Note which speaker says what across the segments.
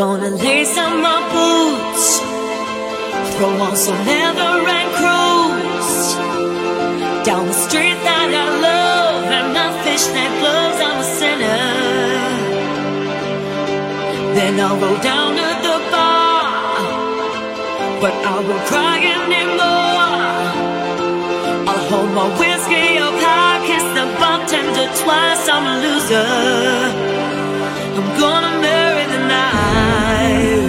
Speaker 1: Gonna lace up my boots, throw on some leather and cruise down the street that I love, and my fishnet gloves. I'm a sinner. Then I'll go down to the bar, but I won't cry anymore. I'll hold my whiskey up high, kiss the bartender twice. I'm a loser. I'm gonna marry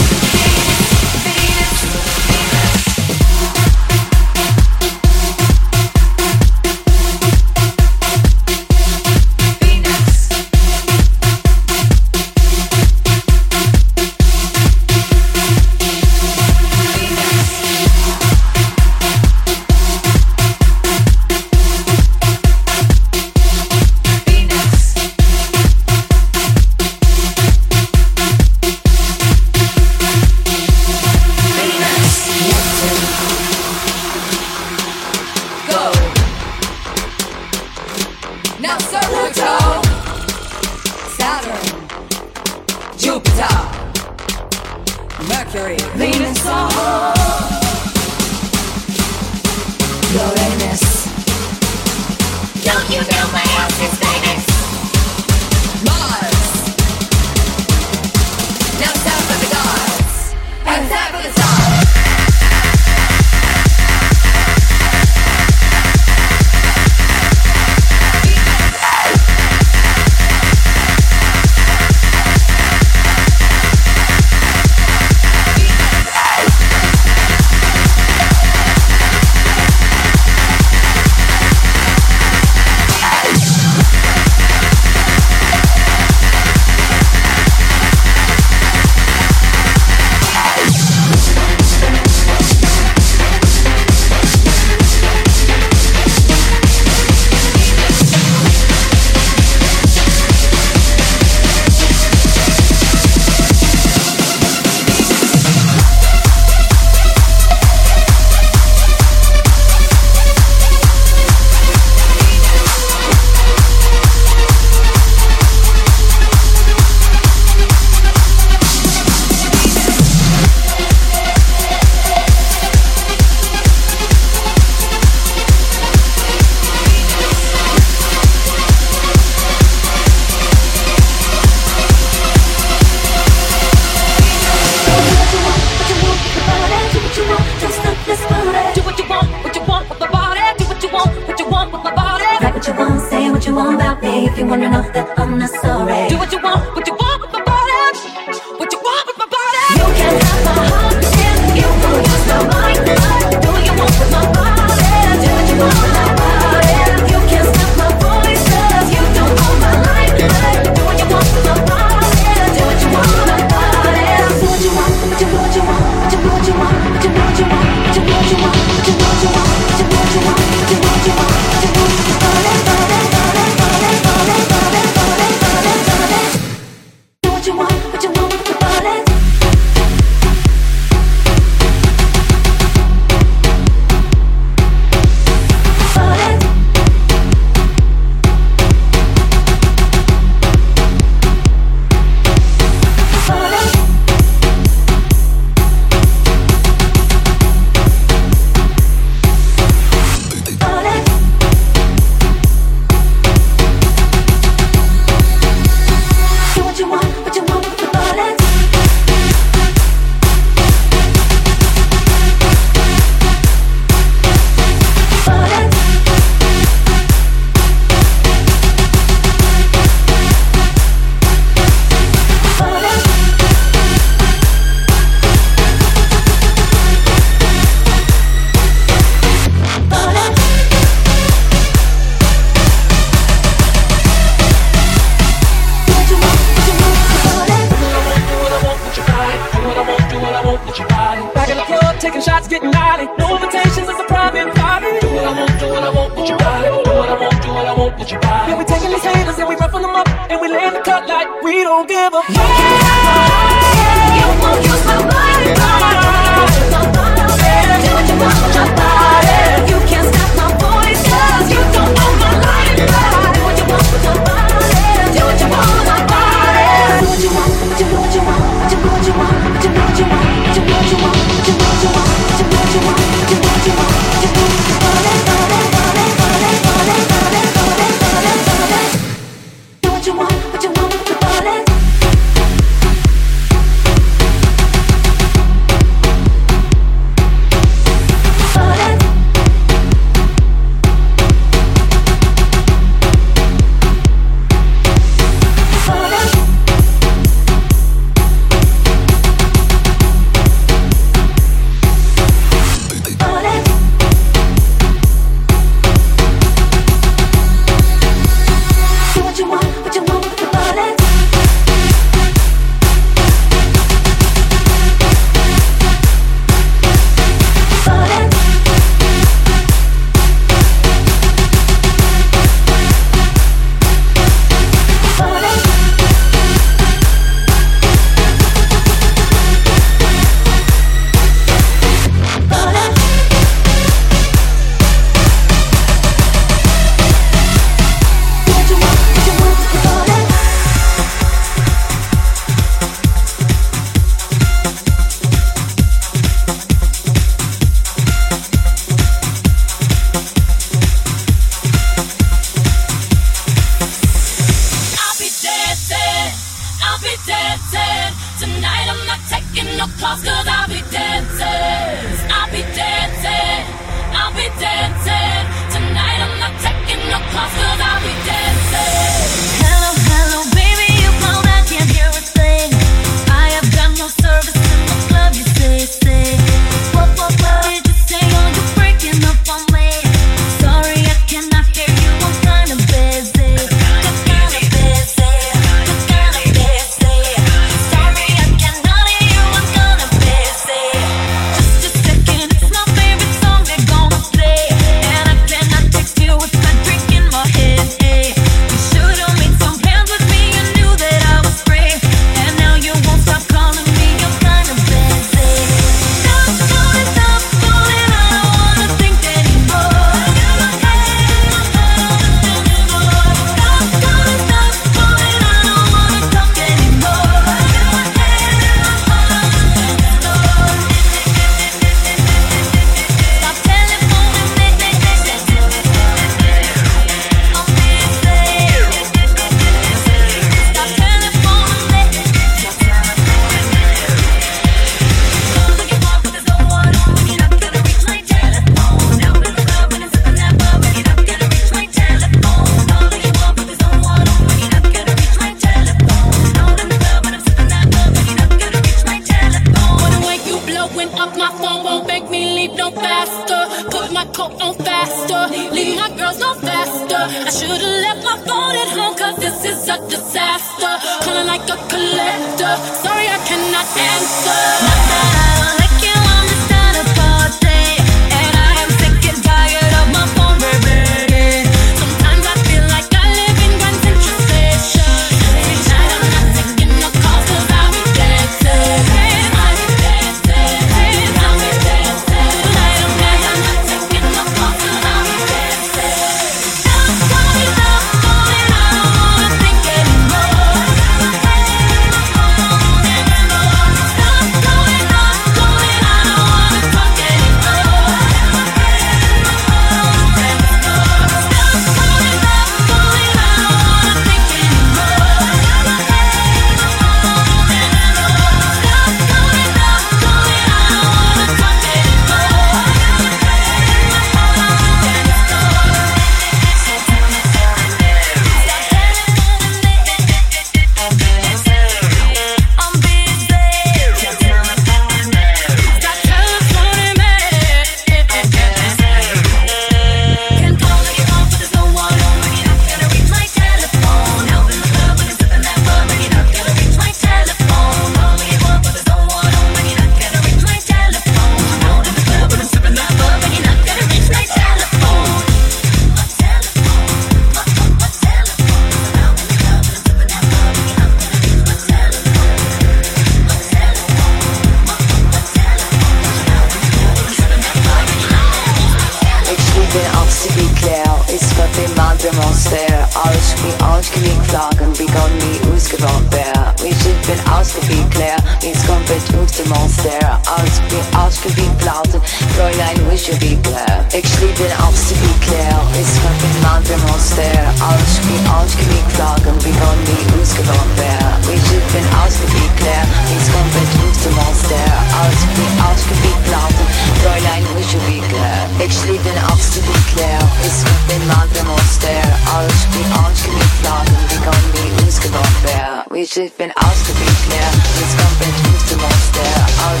Speaker 1: ich,
Speaker 2: bin.
Speaker 1: Jetzt kommt mein Monster aus.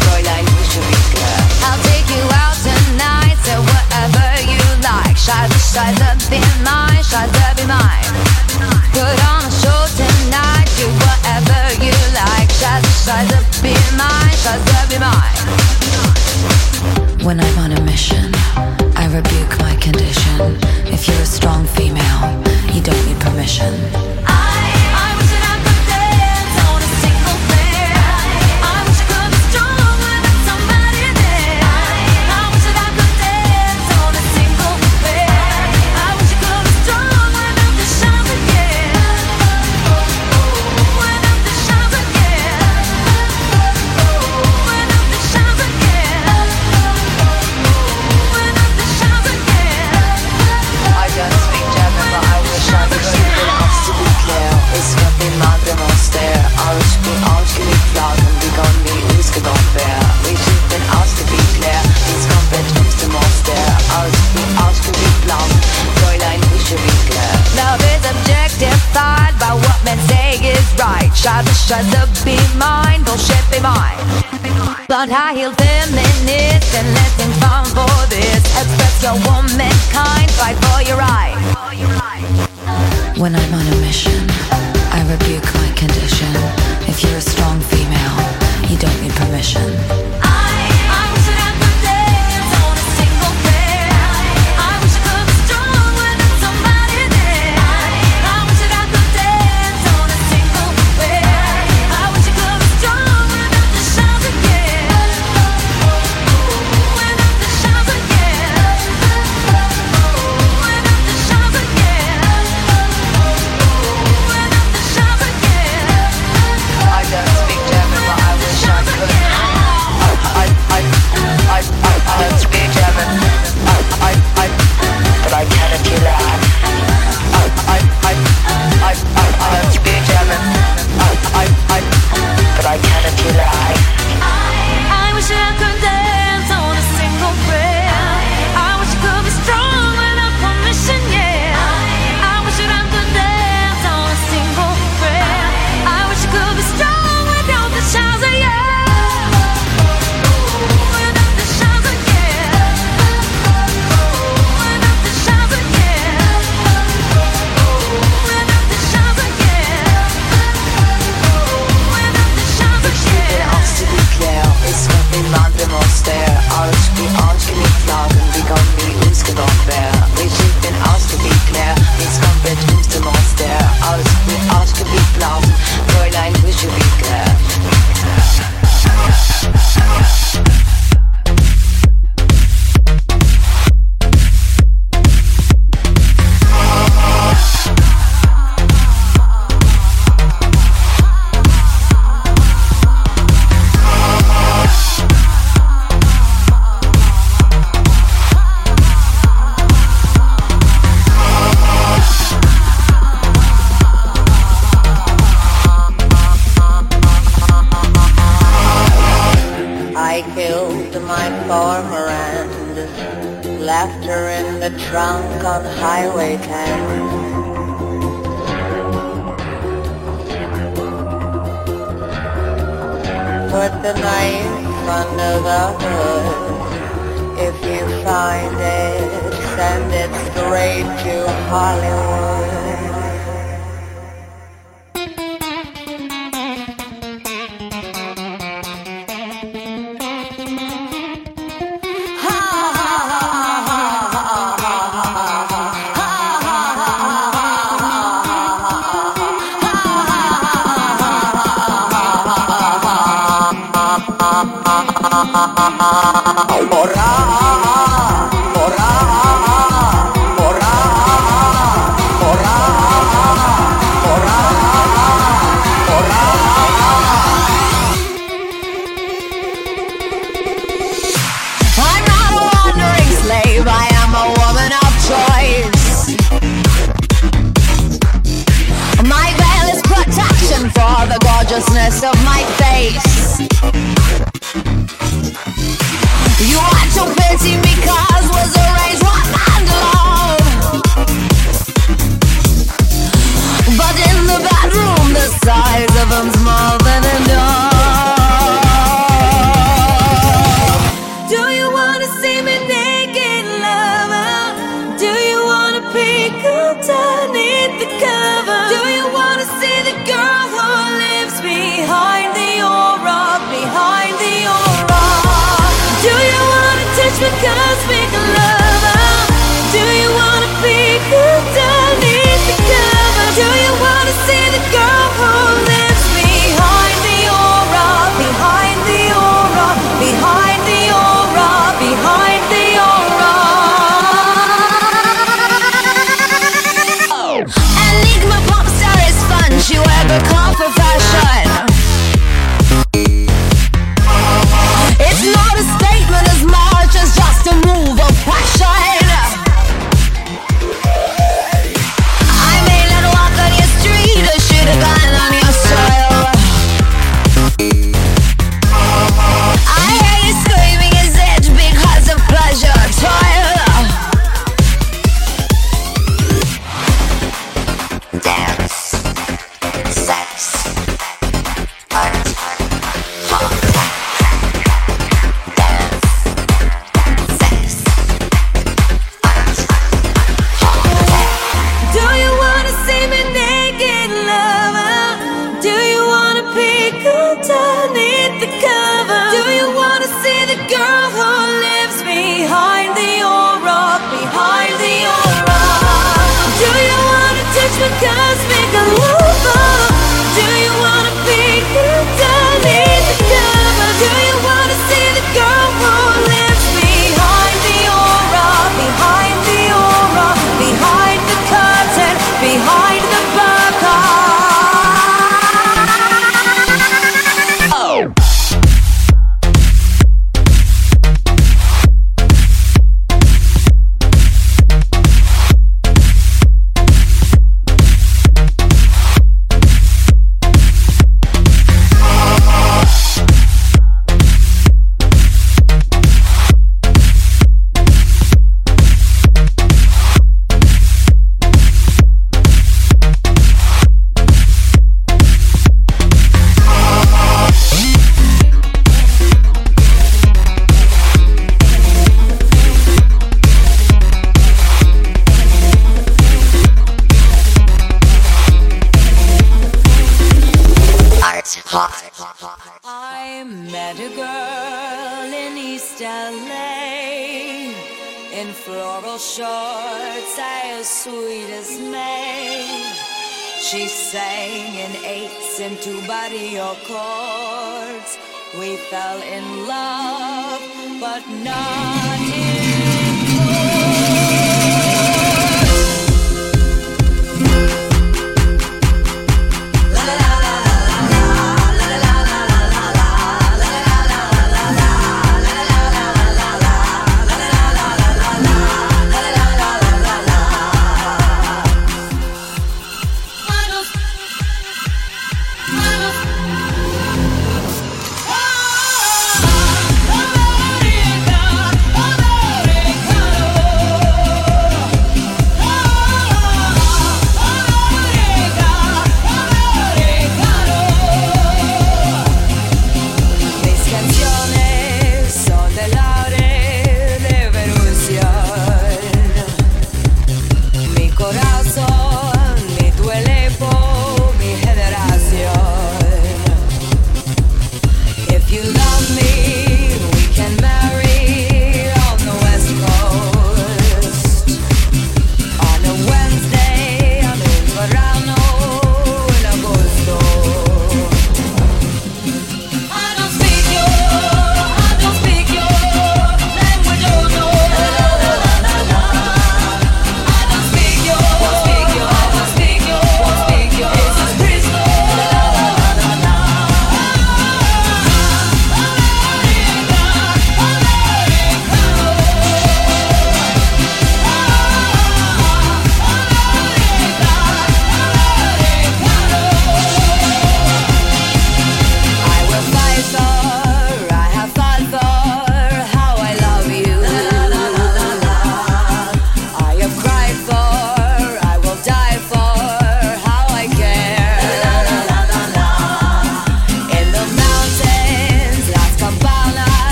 Speaker 1: Fräulein I'll take you out tonight, so whatever you like. Scheiße, scheiße, be mine, scheiße, be mine. Put on a show tonight, do whatever you like. Scheiße, scheiße, be mine, scheiße, be mine. When I'm on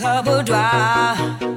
Speaker 1: her boudoir.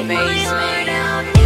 Speaker 1: amazing.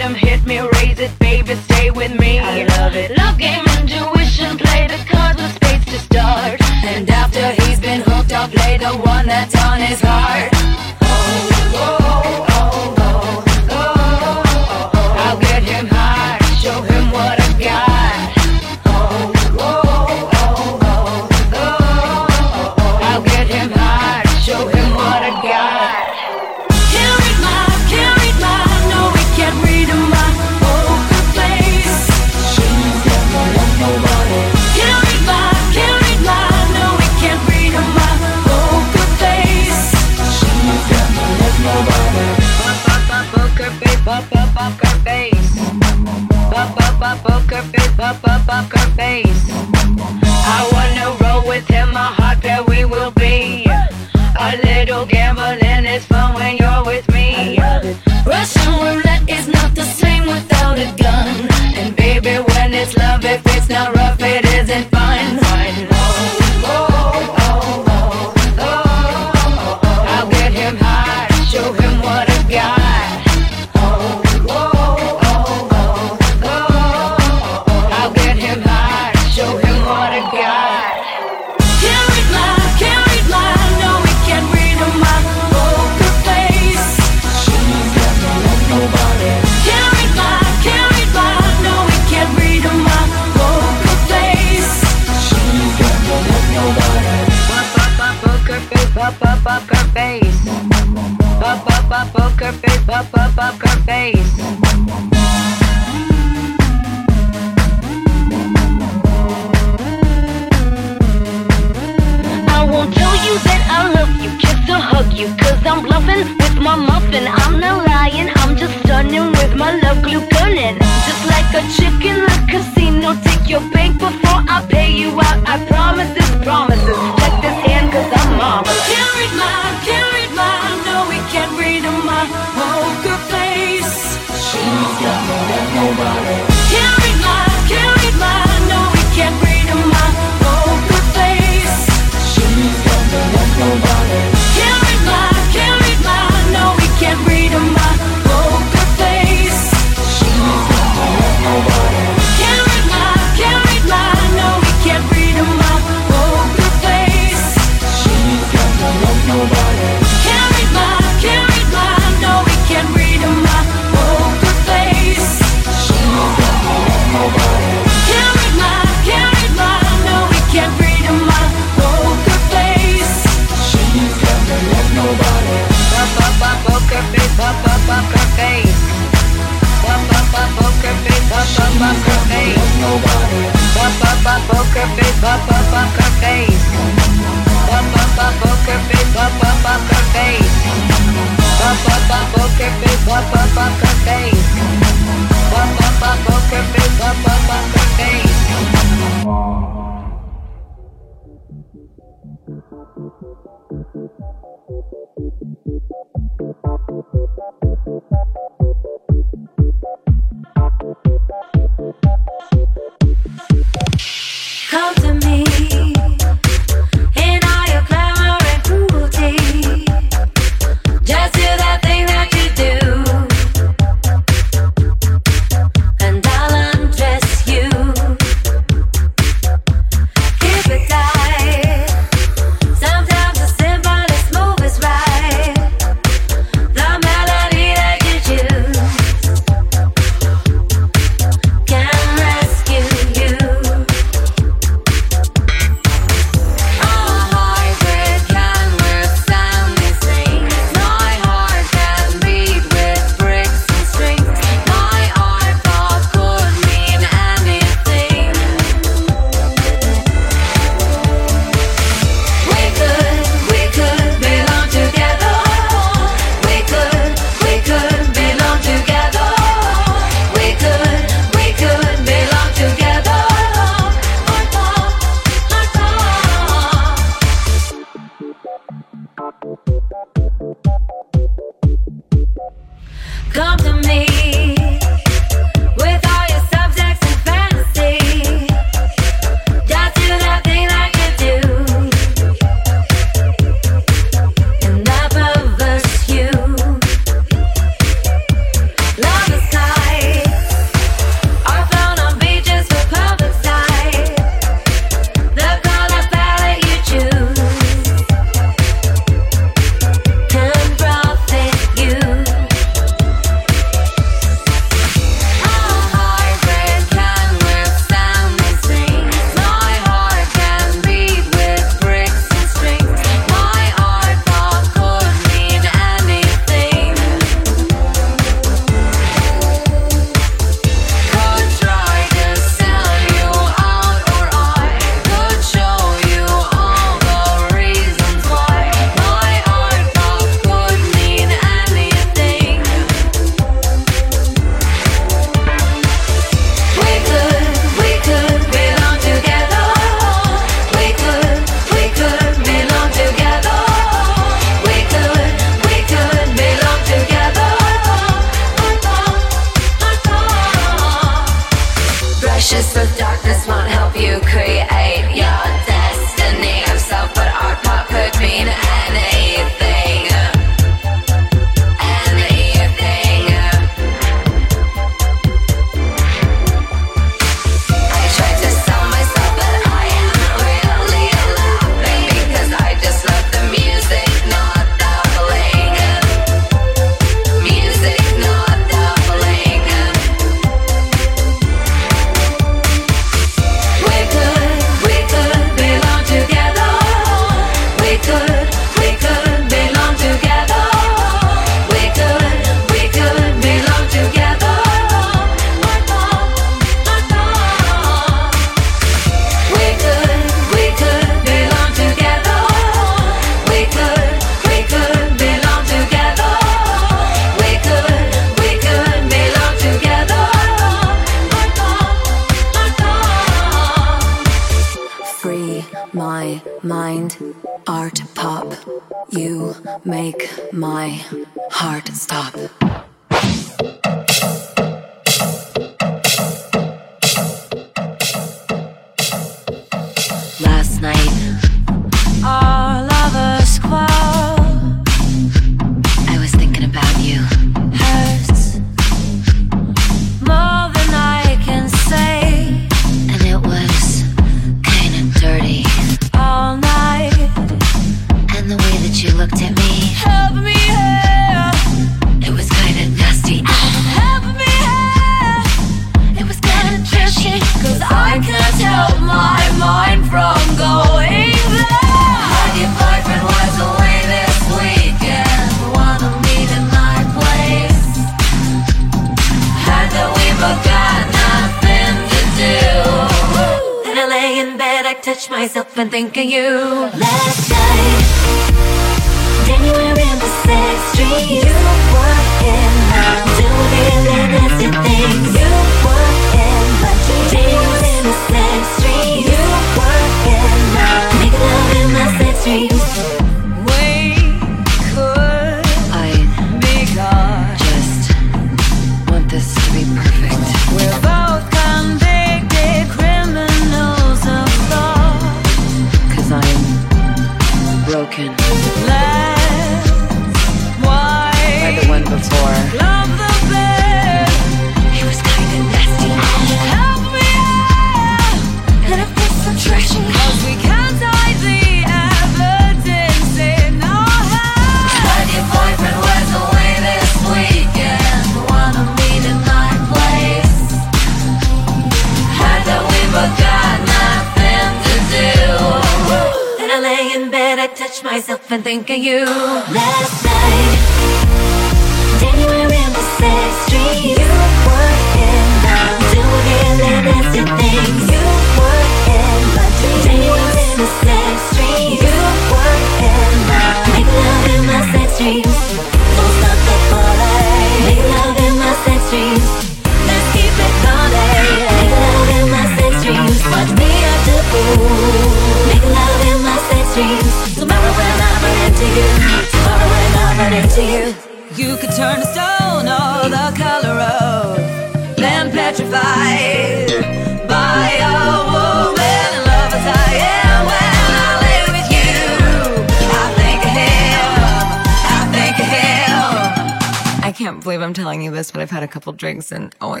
Speaker 1: this, but I've had a couple drinks and oh my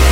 Speaker 1: god.